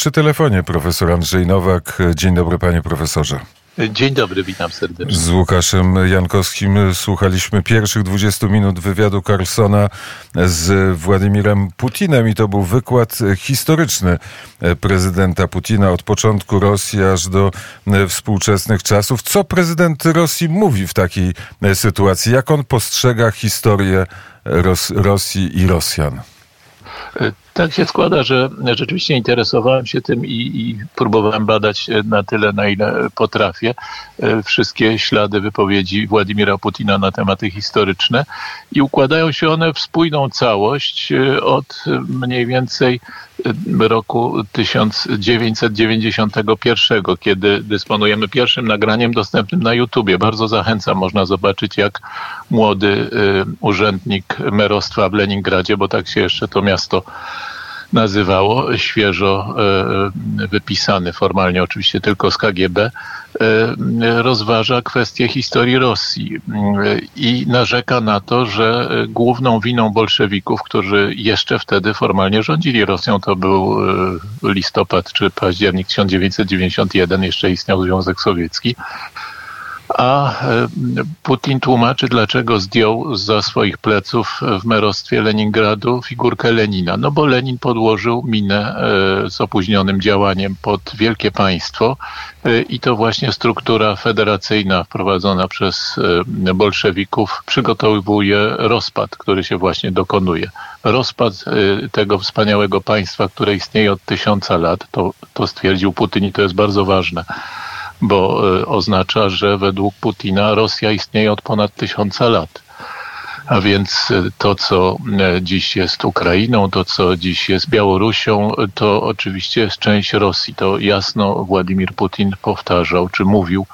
Przy telefonie profesor Andrzej Nowak. Dzień dobry panie profesorze. Dzień dobry, witam serdecznie. Z Łukaszem Jankowskim słuchaliśmy pierwszych 20 minut wywiadu Carlsona z Władimirem Putinem i to był wykład historyczny prezydenta Putina od początku Rosji aż do współczesnych czasów. Co prezydent Rosji mówi w takiej sytuacji? Jak on postrzega historię Ros Rosji i Rosjan? Tak się składa, że rzeczywiście interesowałem się tym i, i, próbowałem badać na tyle, na ile potrafię, wszystkie ślady wypowiedzi Władimira Putina na tematy historyczne i układają się one w spójną całość od mniej więcej roku 1991, kiedy dysponujemy pierwszym nagraniem dostępnym na YouTubie. Bardzo zachęcam, można zobaczyć jak młody urzędnik merostwa w Leningradzie, bo tak się jeszcze to miasto nazywało, świeżo wypisany, formalnie oczywiście tylko z KGB, rozważa kwestię historii Rosji i narzeka na to, że główną winą bolszewików, którzy jeszcze wtedy formalnie rządzili Rosją, to był listopad czy październik 1991, jeszcze istniał Związek Sowiecki, a Putin tłumaczy, dlaczego zdjął za swoich pleców w merostwie Leningradu figurkę Lenina. No bo Lenin podłożył minę z opóźnionym działaniem pod wielkie państwo i to właśnie struktura federacyjna wprowadzona przez bolszewików przygotowuje rozpad, który się właśnie dokonuje. Rozpad tego wspaniałego państwa, które istnieje od tysiąca lat, to, to stwierdził Putin i to jest bardzo ważne bo oznacza, że według Putina Rosja istnieje od ponad tysiąca lat. A więc to, co dziś jest Ukrainą, to, co dziś jest Białorusią, to oczywiście jest część Rosji. To jasno Władimir Putin powtarzał, czy mówił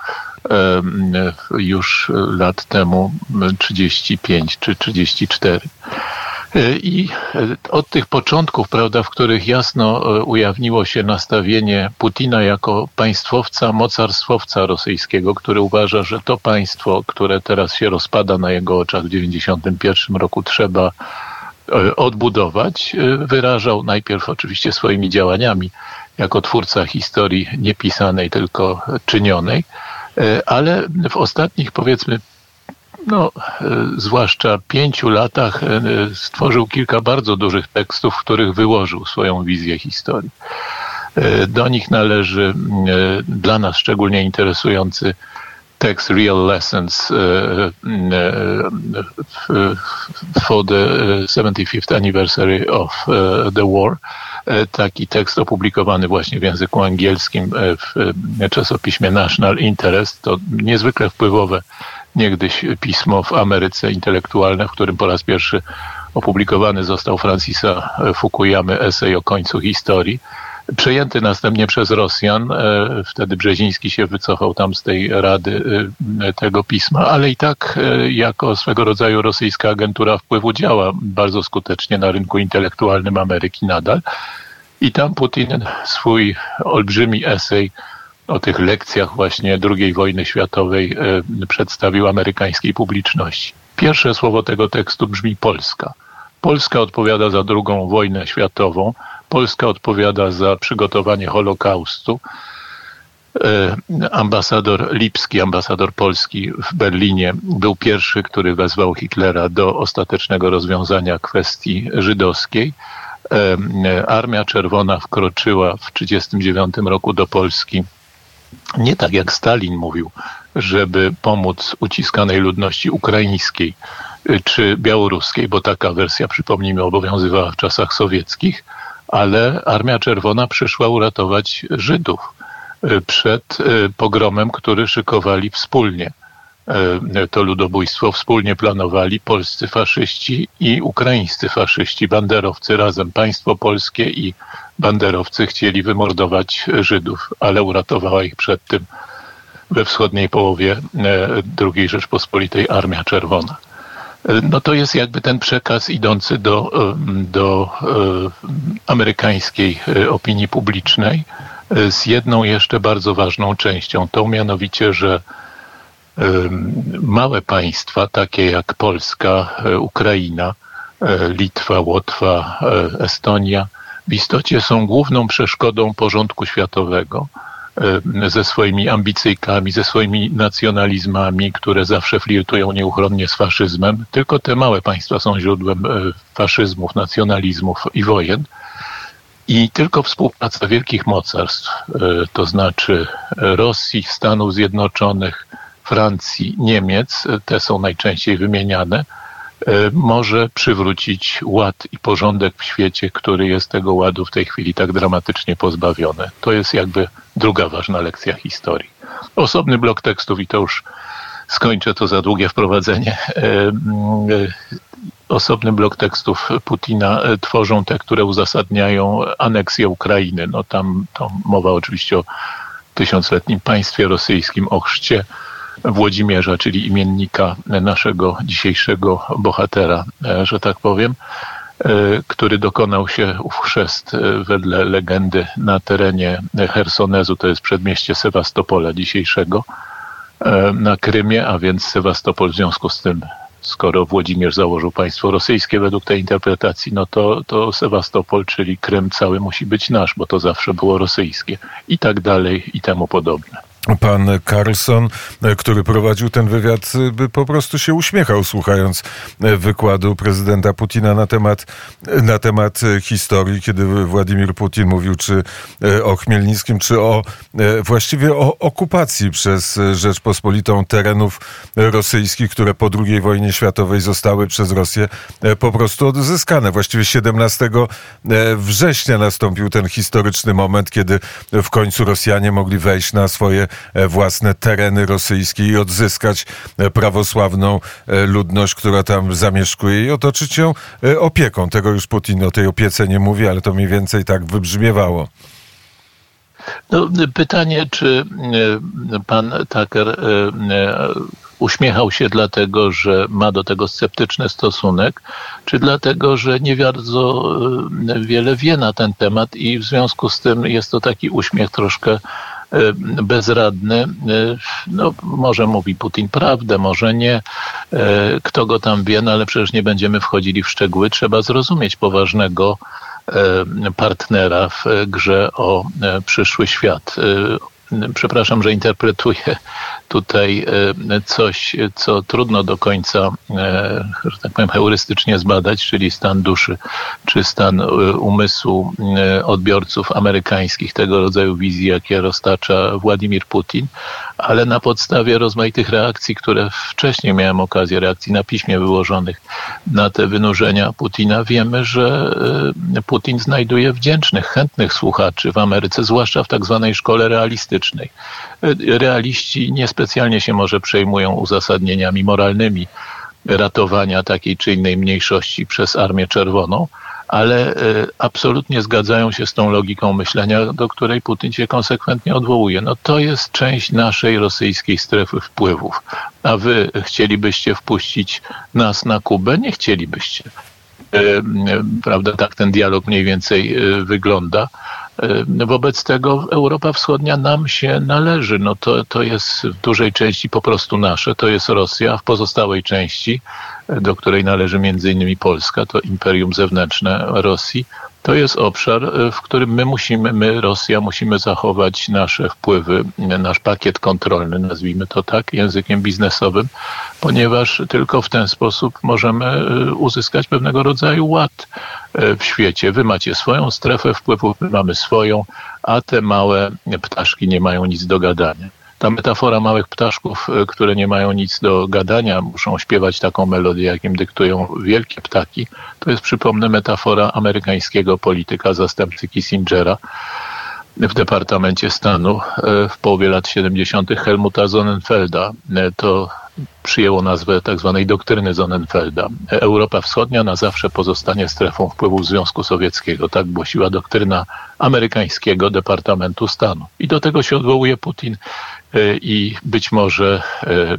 już lat temu 35 czy 34. I od tych początków, prawda, w których jasno ujawniło się nastawienie Putina jako państwowca, mocarstwowca rosyjskiego, który uważa, że to państwo, które teraz się rozpada na jego oczach w 1991 roku, trzeba odbudować, wyrażał najpierw oczywiście swoimi działaniami jako twórca historii niepisanej, tylko czynionej, ale w ostatnich powiedzmy no, zwłaszcza pięciu latach stworzył kilka bardzo dużych tekstów, w których wyłożył swoją wizję historii. Do nich należy dla nas szczególnie interesujący tekst Real Lessons for the 75th anniversary of the war. Taki tekst opublikowany właśnie w języku angielskim w czasopiśmie National Interest. To niezwykle wpływowe niegdyś pismo w Ameryce intelektualne, w którym po raz pierwszy opublikowany został Francisa Fukuyamy esej o końcu historii. Przejęty następnie przez Rosjan, wtedy Brzeziński się wycofał tam z tej rady tego pisma, ale i tak jako swego rodzaju rosyjska agentura wpływu działa bardzo skutecznie na rynku intelektualnym Ameryki nadal. I tam Putin swój olbrzymi esej o tych lekcjach właśnie II wojny światowej przedstawił amerykańskiej publiczności. Pierwsze słowo tego tekstu brzmi Polska. Polska odpowiada za II wojnę światową, Polska odpowiada za przygotowanie Holokaustu. Ambasador Lipski, ambasador Polski w Berlinie, był pierwszy, który wezwał Hitlera do ostatecznego rozwiązania kwestii żydowskiej. Armia Czerwona wkroczyła w 1939 roku do Polski nie tak jak Stalin mówił, żeby pomóc uciskanej ludności ukraińskiej czy białoruskiej, bo taka wersja, przypomnijmy, obowiązywała w czasach sowieckich, ale Armia Czerwona przyszła uratować Żydów przed pogromem, który szykowali wspólnie. To ludobójstwo wspólnie planowali polscy faszyści i ukraińscy faszyści, banderowcy razem, państwo polskie i banderowcy chcieli wymordować Żydów, ale uratowała ich przed tym we wschodniej połowie II Rzeczpospolitej Armia Czerwona. No to jest jakby ten przekaz idący do, do amerykańskiej opinii publicznej z jedną jeszcze bardzo ważną częścią, tą mianowicie, że małe państwa, takie jak Polska, Ukraina, Litwa, Łotwa, Estonia, w istocie są główną przeszkodą porządku światowego e, ze swoimi ambicyjkami, ze swoimi nacjonalizmami, które zawsze flirtują nieuchronnie z faszyzmem. Tylko te małe państwa są źródłem faszyzmów, nacjonalizmów i wojen. I tylko współpraca wielkich mocarstw, to znaczy Rosji, Stanów Zjednoczonych, Francji, Niemiec, te są najczęściej wymieniane, e, może przywrócić ład i porządek w świecie, który jest tego ładu w tej chwili tak dramatycznie pozbawiony. To jest jakby druga ważna lekcja historii. Osobny blok tekstów i to już skończę to za długie wprowadzenie. E, e, osobny blok tekstów Putina tworzą te, które uzasadniają aneksję Ukrainy. No tam to mowa oczywiście o tysiącletnim państwie rosyjskim, o chrzcie Włodzimierza, czyli imiennika naszego dzisiejszego bohatera, e, że tak powiem, e, który dokonał się ów chrzest e, wedle legendy na terenie Hersonezu, to jest przedmieście Sewastopola dzisiejszego, na Krymie, a więc Sewastopol w związku z tym skoro Włodzimierz założył państwo rosyjskie według tej interpretacji, no to, to Sewastopol, czyli Krym cały musi być nasz, bo to zawsze było rosyjskie i tak dalej i temu podobne pan Carlson, e, który prowadził ten wywiad, e, by po prostu się uśmiechał, słuchając e, wykładu prezydenta Putina na temat, na temat historii, kiedy Władimir Putin mówił czy o Chmielnickim, czy o właściwie o okupacji przez Rzeczpospolitą terenów rosyjskich, które po II wojnie światowej zostały przez Rosję po prostu odzyskane. Właściwie 17 września nastąpił ten historyczny moment, kiedy w końcu Rosjanie mogli wejść na swoje własne tereny rosyjskie i odzyskać e, prawosławną e, ludność, która tam zamieszkuje i otoczyć ją opieką. Tego już Putin o tej opiece nie mówi, ale to mniej więcej tak wybrzmiewało. No, pytanie, czy pan Tucker uśmiechał się dlatego, że ma do tego sceptyczny stosunek, czy dlatego, że nie bardzo wiele wie na ten temat i w związku z tym jest to taki uśmiech troszkę E, bezradny. E, no, może mówi Putin prawdę, może nie. E, kto go tam wie, no ale przecież nie będziemy wchodzili w szczegóły. Trzeba zrozumieć poważnego partnera w grze o przyszły świat. Przepraszam, że interpretuję tutaj e, coś, co trudno do końca, e, że tak powiem, heurystycznie zbadać, czyli stan duszy czy stan e, umysłu odbiorców amerykańskich tego rodzaju wizji, jakie roztacza Władimir Putin, ale na podstawie rozmaitych reakcji, które wcześniej miałem okazję, reakcji na piśmie wyłożonych na te wynurzenia Putina, wiemy, że Putin znajduje wdzięcznych, chętnych słuchaczy w Ameryce, zwłaszcza w tak zwanej szkole realistycznej. Realiści nie specjalnie się może przejmują uzasadnieniami moralnymi ratowania takiej czy innej mniejszości przez Armię Czerwoną, ale e, absolutnie zgadzają się z tą logiką myślenia, do której Putin się konsekwentnie odwołuje. No to jest część naszej rosyjskiej strefy wpływów. A wy chcielibyście wpuścić nas na Kubę? Nie chcielibyście. E, prawda, tak ten dialog mniej więcej e, wygląda. E, wobec tego Europa Wschodnia nam się należy. No to, to jest w dużej części po prostu nasze, to jest Rosja, w pozostałej części, do której należy między innymi Polska, to imperium zewnętrzne Rosji, to jest obszar, e, w którym my musimy, my Rosja musimy zachować nasze wpływy, nasz pakiet kontrolny, nazwijmy to tak, językiem biznesowym, ponieważ tylko w ten sposób możemy e, uzyskać pewnego rodzaju ład e, w świecie. Wy macie swoją strefę wpływów, my mamy swoją, a te małe ptaszki nie mają nic do gadania ta metafora małych ptaszków, e, które nie mają nic do gadania, muszą śpiewać taką melodię, jakim dyktują wielkie ptaki, to jest, przypomnę, metafora amerykańskiego polityka, zastępcy Kissingera w Departamencie Stanu e, w połowie lat 70. Helmuta Sonnenfelda. E, to przyjęło nazwę tzw. Tak doktryny Sonnenfelda. Europa Wschodnia na zawsze pozostanie strefą wpływu Związku Sowieckiego. Tak głosiła doktryna amerykańskiego Departamentu Stanu. I do tego się odwołuje Putin i być może e, e,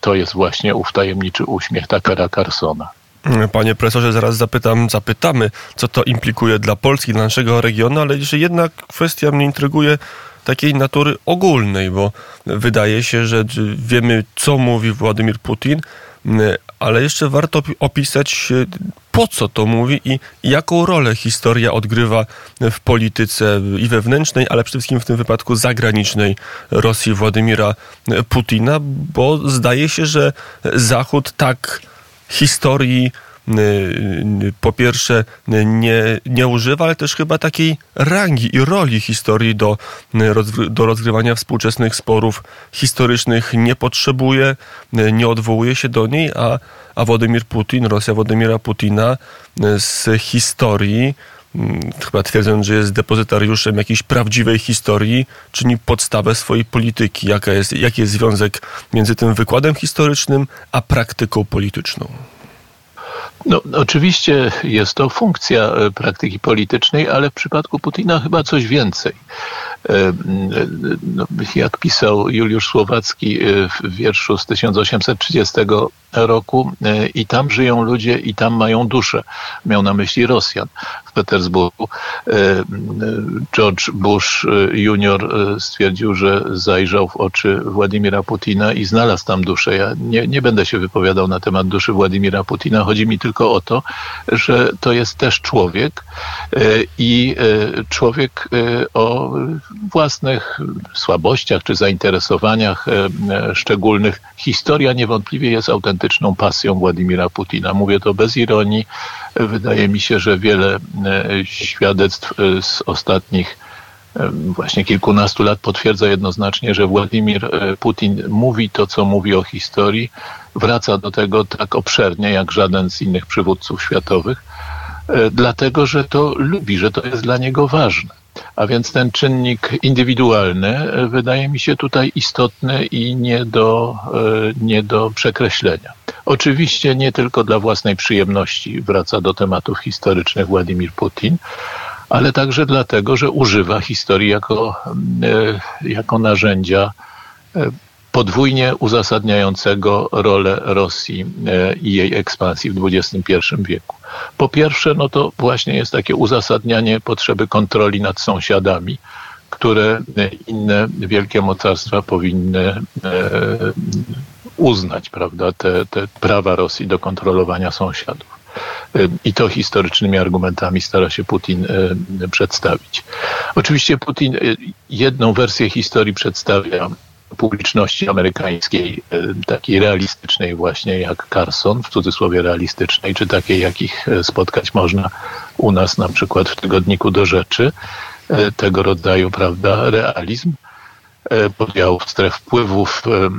to jest właśnie ów tajemniczy uśmiech Takara Carsona. Panie profesorze, zaraz zapytam, zapytamy, co to implikuje dla Polski, dla naszego regionu, ale jeszcze jedna kwestia mnie intryguje takiej natury ogólnej, bo wydaje się, że wiemy, co mówi Władimir Putin, ale jeszcze warto opisać, po co to mówi i jaką rolę historia odgrywa w polityce i wewnętrznej, ale przede wszystkim w tym wypadku zagranicznej Rosji Władimira Putina, bo zdaje się, że Zachód tak historii po pierwsze nie, nie używa, ale też chyba takiej rangi i roli historii do, y, do rozgrywania współczesnych sporów historycznych nie potrzebuje, nie odwołuje się do niej, a, a Władimir Putin, Rosja Władimira Putina z historii chyba twierdząc, że jest depozytariuszem jakiejś prawdziwej historii, czyni podstawę swojej polityki. Jaka jest, jaki jest związek między tym wykładem historycznym a praktyką polityczną? No, oczywiście jest to funkcja e, praktyki politycznej, ale w przypadku Putina chyba coś więcej. E, no, jak pisał Juliusz Słowacki e, w wierszu z 1830 roku i tam żyją ludzie i tam mają duszę. Miał na myśli Rosjan w Petersburgu. George Bush junior stwierdził, że zajrzał w oczy Władimira Putina i znalazł tam duszę. Ja nie, nie będę się wypowiadał na temat duszy Władimira Putina. Chodzi mi tylko o to, że to jest też człowiek i człowiek o własnych słabościach czy zainteresowaniach e, e, szczególnych. Historia niewątpliwie jest autentyczną pasją Władimira Putina. Mówię to bez ironii. Wydaje mi się, że wiele e, świadectw z ostatnich właśnie kilkunastu lat potwierdza jednoznacznie, że Władimir Putin mówi to, co mówi o historii, wraca do tego tak obszernie jak żaden z innych przywódców światowych, dlatego że to lubi, że to jest dla niego ważne. A więc ten czynnik indywidualny e, wydaje mi się tutaj istotny i nie do, e, nie do przekreślenia. Oczywiście nie tylko dla własnej przyjemności wraca do tematów historycznych Władimir Putin, ale także dlatego, że używa historii jako, e, jako narzędzia podwójnie uzasadniającego rolę Rosji i jej ekspansji w XXI wieku. Po pierwsze, no to właśnie jest takie uzasadnianie potrzeby kontroli nad sąsiadami, które inne wielkie mocarstwa powinny e, uznać, prawda, te, te prawa Rosji do kontrolowania sąsiadów. E, I to historycznymi argumentami stara się Putin e, przedstawić. Oczywiście Putin jedną wersję historii przedstawia publiczności amerykańskiej, e, takiej realistycznej właśnie jak Carson, w cudzysłowie realistycznej, czy takiej jakich e, spotkać można u nas na przykład w tygodniku do rzeczy, e, tego rodzaju, prawda, realizm. E, podziałów stref wpływów, e, e,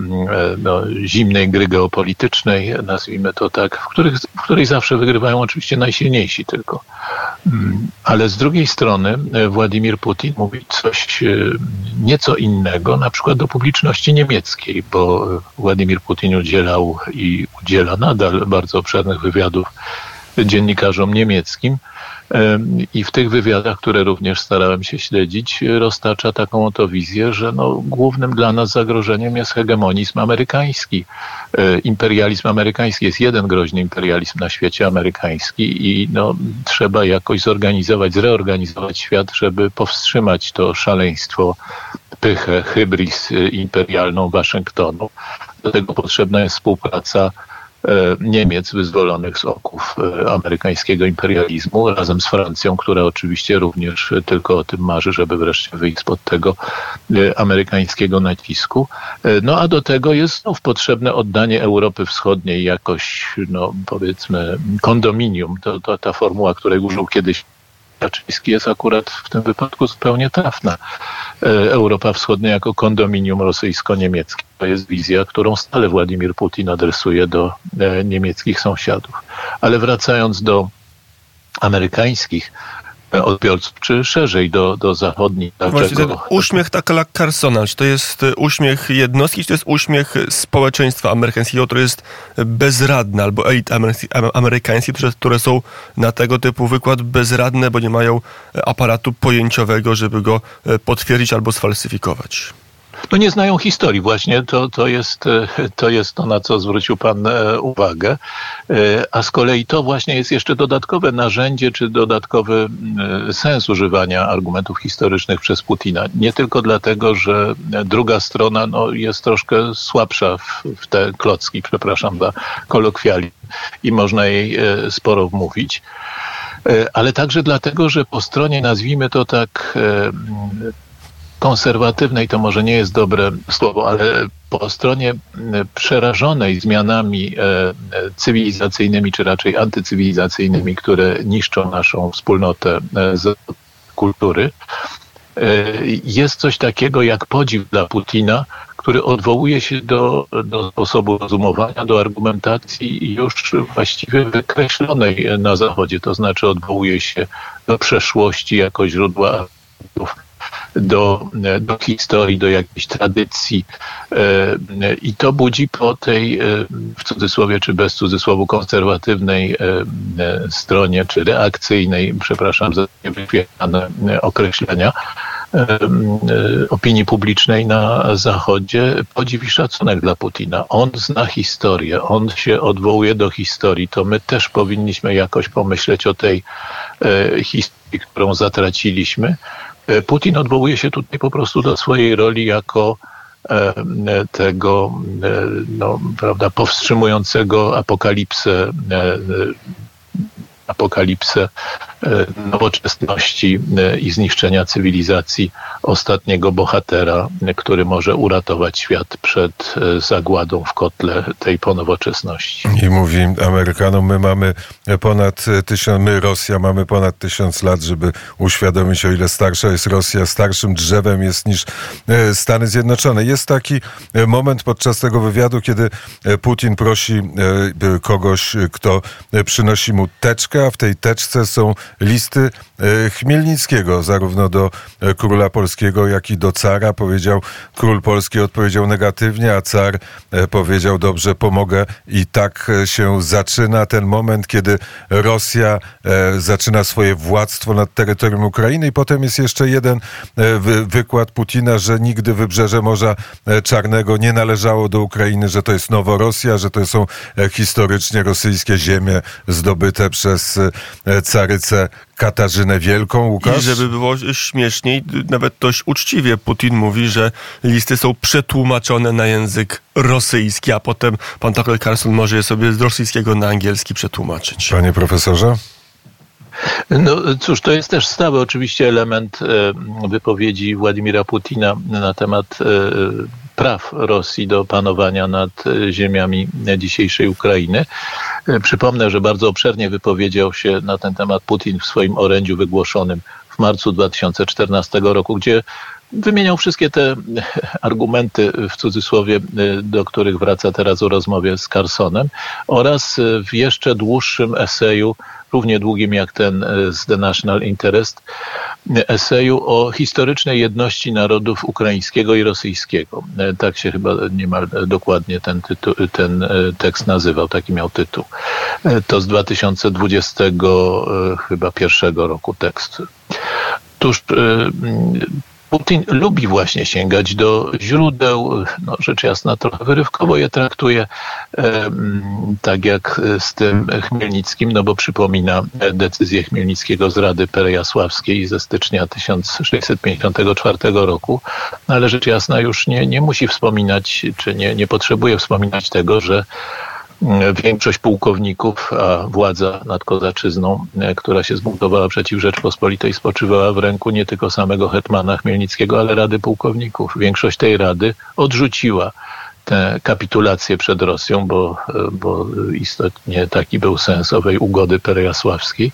no, zimnej gry geopolitycznej, nazwijmy to tak, w, których, w której zawsze wygrywają oczywiście najsilniejsi tylko. Mm, ale z drugiej strony Władimir Putin mówi coś nieco innego, na przykład do publiczności niemieckiej, bo Władimir Putin udzielał i udziela nadal bardzo obszernych wywiadów dziennikarzom niemieckim i w tych wywiadach, które również starałem się śledzić, roztacza taką oto wizję, że no, głównym dla nas zagrożeniem jest hegemonizm amerykański. E, imperializm amerykański jest jeden groźny imperializm na świecie amerykański i no, trzeba jakoś zorganizować, zreorganizować świat, żeby powstrzymać to szaleństwo, pychę, hybris e, imperialną Waszyngtonu. Do tego potrzebna jest współpraca Niemiec wyzwolonych z oków e, amerykańskiego imperializmu, razem z Francją, która oczywiście również tylko o tym marzy, żeby wreszcie wyjść spod tego e, amerykańskiego nacisku. No a do tego jest znów potrzebne oddanie Europy Wschodniej jakoś, no powiedzmy, kondominium. To, to ta formuła, której użył kiedyś Kaczyński jest akurat w tym wypadku zupełnie trafna. E, Europa Wschodnia jako kondominium rosyjsko-niemieckie. To jest wizja, którą stale Władimir Putin adresuje do e, niemieckich sąsiadów. Ale wracając do amerykańskich odbiorców, czy szerzej do, do zachodnich. Właśnie ten uśmiech taka Carsona, czy to jest e, uśmiech jednostki, czy to jest uśmiech społeczeństwa amerykańskiego, które jest bezradne, albo elit amerykańskich, które, które są na tego typu wykład bezradne, bo nie mają aparatu pojęciowego, żeby go potwierdzić albo sfalsyfikować? No nie znają historii. Właśnie to, to, jest, to jest to, na co zwrócił Pan uwagę. A z kolei to właśnie jest jeszcze dodatkowe narzędzie, czy dodatkowy sens używania argumentów historycznych przez Putina. Nie tylko dlatego, że druga strona no, jest troszkę słabsza w, w te klocki, przepraszam za kolokwializm, i można jej sporo wmówić ale także dlatego, że po stronie, nazwijmy to tak, konserwatywnej to może nie jest dobre słowo, ale po stronie przerażonej zmianami e, e, cywilizacyjnymi, czy raczej antycywilizacyjnymi, które niszczą naszą wspólnotę e, z kultury, jest coś takiego jak podziw dla Putina, który odwołuje się do, do sposobu rozumowania, do argumentacji już właściwie wykreślonej na Zachodzie, to znaczy odwołuje się do przeszłości jako źródła do, do historii, do jakiejś tradycji. E, I to budzi po tej, e, w cudzysłowie czy bez cudzysłowu, konserwatywnej e, stronie, czy reakcyjnej, przepraszam za niewyświetlane określenia, opinii publicznej na Zachodzie podziw i szacunek dla Putina. On zna historię, on się odwołuje do historii. To my też powinniśmy jakoś pomyśleć o tej historii, którą zatraciliśmy Putin odwołuje się tutaj po prostu do swojej roli jako e, tego e, no, prawda, powstrzymującego apokalipsę apokalipsę e, nowoczesności e, i zniszczenia cywilizacji ostatniego bohatera, który może uratować świat przed e, zagładą w kotle tej ponowoczesności. I mówi Amerykanom, my mamy ponad tysiąc, my Rosja mamy ponad tysiąc lat, żeby uświadomić, o ile starsza jest Rosja, starszym drzewem jest niż Stany Zjednoczone. Jest taki moment podczas tego wywiadu, kiedy Putin prosi kogoś, kto przynosi mu teczkę, a w tej teczce są listy e, Chmielnickiego, zarówno do e, króla polskiego, jak i do cara. Powiedział, król polski odpowiedział negatywnie, a car e, powiedział, dobrze, pomogę. I tak się zaczyna ten moment, kiedy Rosja zaczyna swoje władztwo nad terytorium Ukrainy. I potem jest jeszcze jeden wykład Putina, że nigdy wybrzeże Morza Czarnego nie należało do Ukrainy, że to jest Noworosja, że to są historycznie rosyjskie ziemie zdobyte przez przez e, carycę Katarzynę Wielką, Łukasz? I żeby było śmieszniej, nawet dość uczciwie Putin mówi, że listy są przetłumaczone na język rosyjski, a potem pan Tucker Carlson może je sobie z rosyjskiego na angielski przetłumaczyć. Panie profesorze? No cóż, to jest też stały oczywiście element e, wypowiedzi Władimira Putina na temat e, praw Rosji do panowania nad ziemiami dzisiejszej Ukrainy. Przypomnę, że bardzo obszernie wypowiedział się na ten temat Putin w swoim orędziu wygłoszonym w marcu 2014 roku, gdzie wymieniał wszystkie te argumenty w cudzysłowie, do których wraca teraz o rozmowie z Carsonem oraz w jeszcze dłuższym eseju równie długim jak ten e, z The National Interest, eseju o historycznej jedności narodów ukraińskiego i rosyjskiego. E, tak się chyba niemal dokładnie ten, ten e, tekst nazywał, taki miał tytuł. To z 2020 chyba pierwszego roku tekst. Tuż Putin lubi właśnie sięgać do źródeł, no rzecz jasna trochę wyrywkowo je traktuje, tak jak z tym Chmielnickim, no bo przypomina decyzję Chmielnickiego z Rady Perejasławskiej ze stycznia 1654 roku, no ale rzecz jasna już nie, nie musi wspominać, czy nie, nie potrzebuje wspominać tego, że większość pułkowników, a władza nad kozaczyzną, e, która się zbuntowała przeciw Rzeczpospolitej, spoczywała w ręku nie tylko samego hetmana Chmielnickiego, ale Rady Pułkowników. Większość tej Rady odrzuciła tę kapitulację przed Rosją, bo, e, bo istotnie taki był sens owej ugody perejasławskiej.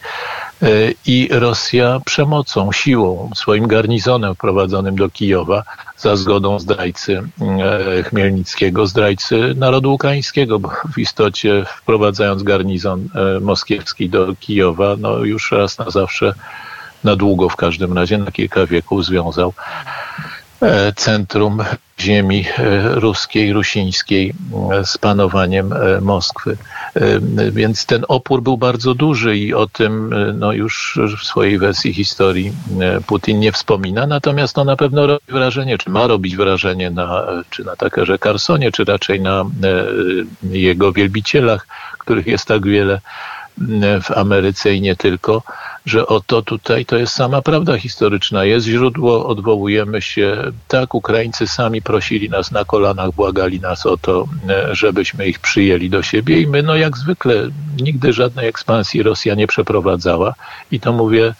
E, I Rosja przemocą, siłą, swoim garnizonem wprowadzonym do Kijowa za zgodą zdrajcy e, Chmielnickiego, zdrajcy narodu ukraińskiego, bo w istocie wprowadzając garnizon moskiewski do Kijowa, no już raz na zawsze, na długo w każdym razie, na kilka wieków związał centrum ziemi ruskiej, rusińskiej z panowaniem Moskwy. Więc ten opór był bardzo duży i o tym no, już w swojej wersji historii Putin nie wspomina. Natomiast no, na pewno robi wrażenie, czy ma robić wrażenie na, czy na Takerze Carsonie, czy raczej na jego wielbicielach, których jest tak wiele w Ameryce i nie tylko, że oto tutaj to jest sama prawda historyczna. Jest źródło, odwołujemy się. Tak, Ukraińcy sami prosili nas na kolanach, błagali nas o to, żebyśmy ich przyjęli do siebie i my, no jak zwykle, nigdy żadnej ekspansji Rosja nie przeprowadzała i to mówię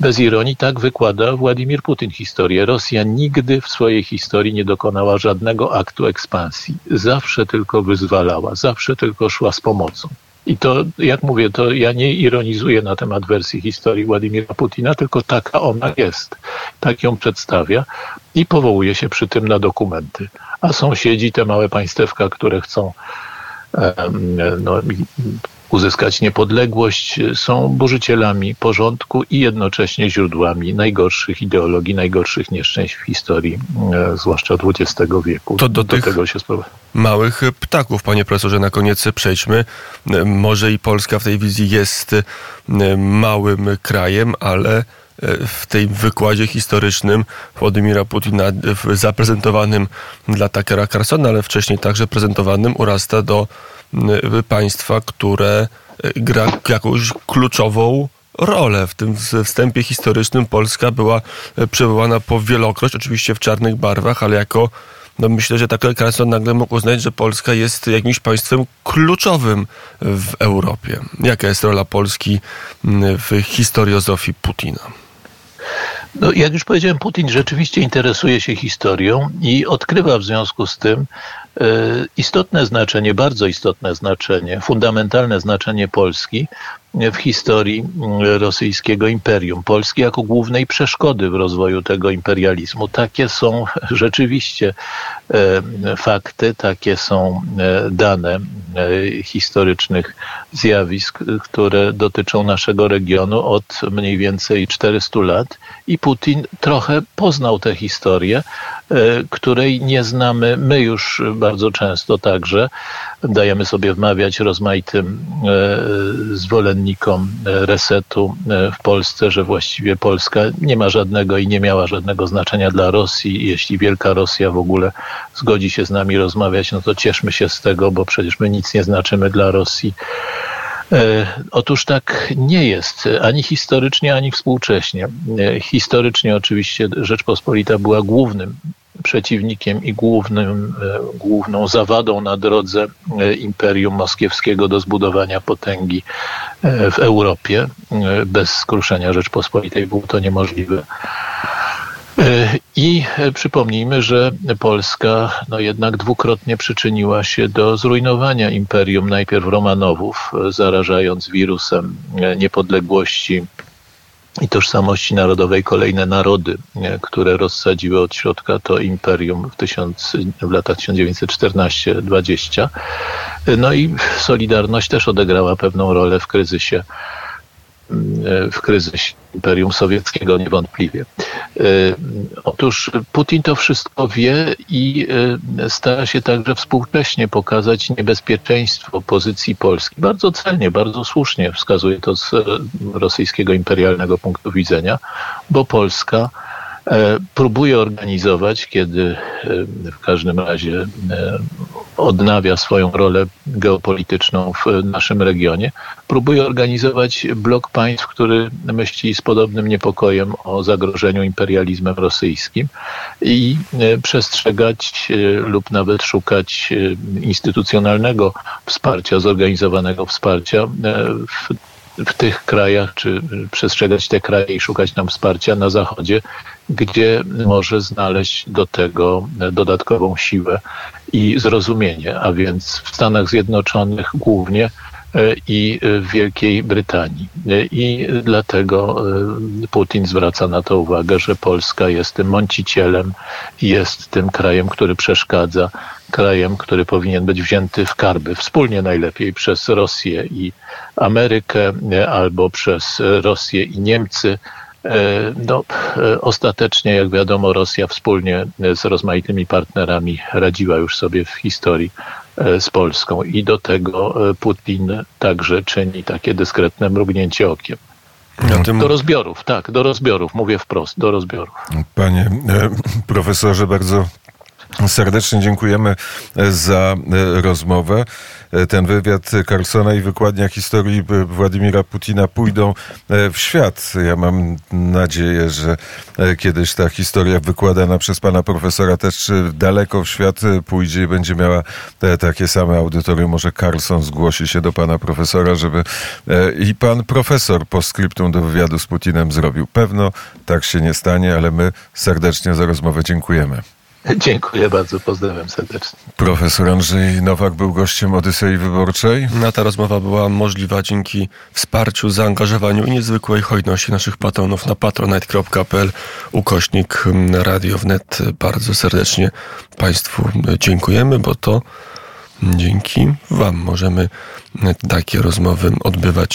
bez ironii, tak wykłada Władimir Putin historię. Rosja nigdy w swojej historii nie dokonała żadnego aktu ekspansji. Zawsze tylko wyzwalała, zawsze tylko szła z pomocą. I to, jak mówię, to ja nie ironizuję na temat wersji historii Władimira Putina, tylko taka ona jest. Tak ją przedstawia i powołuje się przy tym na dokumenty. A sąsiedzi, te małe państewka, które chcą no, uzyskać niepodległość, są burzycielami porządku i jednocześnie źródłami najgorszych ideologii, najgorszych nieszczęść w historii, e, zwłaszcza XX wieku. To do, do tego się sprowadza. Małych ptaków, panie profesorze, na koniec przejdźmy. E, może i Polska w tej wizji jest e, małym krajem, ale w tej wykładzie historycznym Władimira Putina zaprezentowanym dla Takera Carsona, ale wcześniej także prezentowanym urasta do państwa, które gra jakąś kluczową rolę. W tym wstępie historycznym Polska była przywołana po wielokroć, oczywiście w czarnych barwach, ale jako no myślę, że taki Carlson nagle mógł uznać, że Polska jest jakimś państwem kluczowym w Europie. Jaka jest rola Polski w historiozofii Putina? No, jak już powiedziałem, Putin rzeczywiście interesuje się historią i odkrywa w związku z tym e, istotne znaczenie, bardzo istotne znaczenie, fundamentalne znaczenie Polski w historii mm, rosyjskiego imperium. Polski jako głównej przeszkody w rozwoju tego imperializmu. Takie są rzeczywiście e, fakty, takie są e, dane e, historycznych zjawisk, które dotyczą naszego regionu od mniej więcej 400 lat i Putin trochę poznał tę historię, której nie znamy my już bardzo często także. Dajemy sobie wmawiać rozmaitym zwolennikom zwolennikom e, resetu e, w Polsce, że właściwie Polska nie ma żadnego i nie miała żadnego znaczenia dla Rosji. Jeśli Wielka Rosja w ogóle zgodzi się z nami rozmawiać, no to cieszmy się z tego, bo przecież my nic nie znaczymy dla Rosji. E, otóż tak nie jest, ani historycznie, ani współcześnie. Historycznie oczywiście Rzeczpospolita była głównym przeciwnikiem i głównym, e, główną zawadą na drodze e, Imperium Moskiewskiego do zbudowania potęgi e, w Europie. Bez skruszenia Rzeczpospolitej było to niemożliwe. I przypomnijmy, że Polska no jednak dwukrotnie przyczyniła się do zrujnowania imperium najpierw Romanowów, zarażając wirusem niepodległości i tożsamości narodowej kolejne narody, które rozsadziły od środka to imperium w, tysiąc, w latach 1914-20. No i Solidarność też odegrała pewną rolę w kryzysie E, w kryzysie Imperium Sowieckiego niewątpliwie. E, otóż Putin to wszystko wie i e, stara się także współcześnie pokazać niebezpieczeństwo pozycji Polski. Bardzo celnie, bardzo słusznie wskazuje to z rosyjskiego imperialnego punktu widzenia, bo Polska próbuje organizować, kiedy w każdym razie odnawia swoją rolę geopolityczną w naszym regionie, próbuje organizować blok państw, który myśli z podobnym niepokojem o zagrożeniu imperializmem rosyjskim i przestrzegać lub nawet szukać instytucjonalnego wsparcia, zorganizowanego wsparcia w w tych krajach, czy przestrzegać te kraje i szukać nam wsparcia na Zachodzie, gdzie może znaleźć do tego dodatkową siłę i zrozumienie, a więc w Stanach Zjednoczonych głównie e, i w Wielkiej Brytanii. E, I dlatego e, Putin zwraca na to uwagę, że Polska jest tym mącicielem, jest tym krajem, który przeszkadza, krajem, który powinien być wzięty w karby, wspólnie najlepiej przez Rosję i Amerykę, albo przez Rosję i Niemcy, No, ostatecznie, jak wiadomo, Rosja wspólnie z rozmaitymi partnerami radziła już sobie w historii z Polską i do tego Putin także czyni takie dyskretne mrugnięcie okiem. Tym... Do rozbiorów, tak, do rozbiorów, mówię wprost, do rozbiorów. Panie profesorze, bardzo Serdecznie dziękujemy e, za e, rozmowę. E, ten wywiad Carlsona i wykładnia historii Władimira Putina pójdą w świat. Ja mam nadzieję, że kiedyś ta historia wykładana przez pana profesora też daleko w świat pójdzie i będzie miała takie same audytorium. Może Carlson zgłosi się do pana profesora, żeby i pan profesor po skryptum do wywiadu z Putinem zrobił. Pewno tak się nie stanie, ale my serdecznie za rozmowę dziękujemy. Dziękuję bardzo, pozdrawiam serdecznie. Profesor Andrzej Nowak był gościem Odysei Wyborczej. No, ta rozmowa była możliwa dzięki wsparciu, zaangażowaniu i niezwykłej hojności naszych patronów na patronite.pl ukośnik Radio Wnet. Bardzo serdecznie Państwu dziękujemy, bo to dzięki Wam możemy takie rozmowy odbywać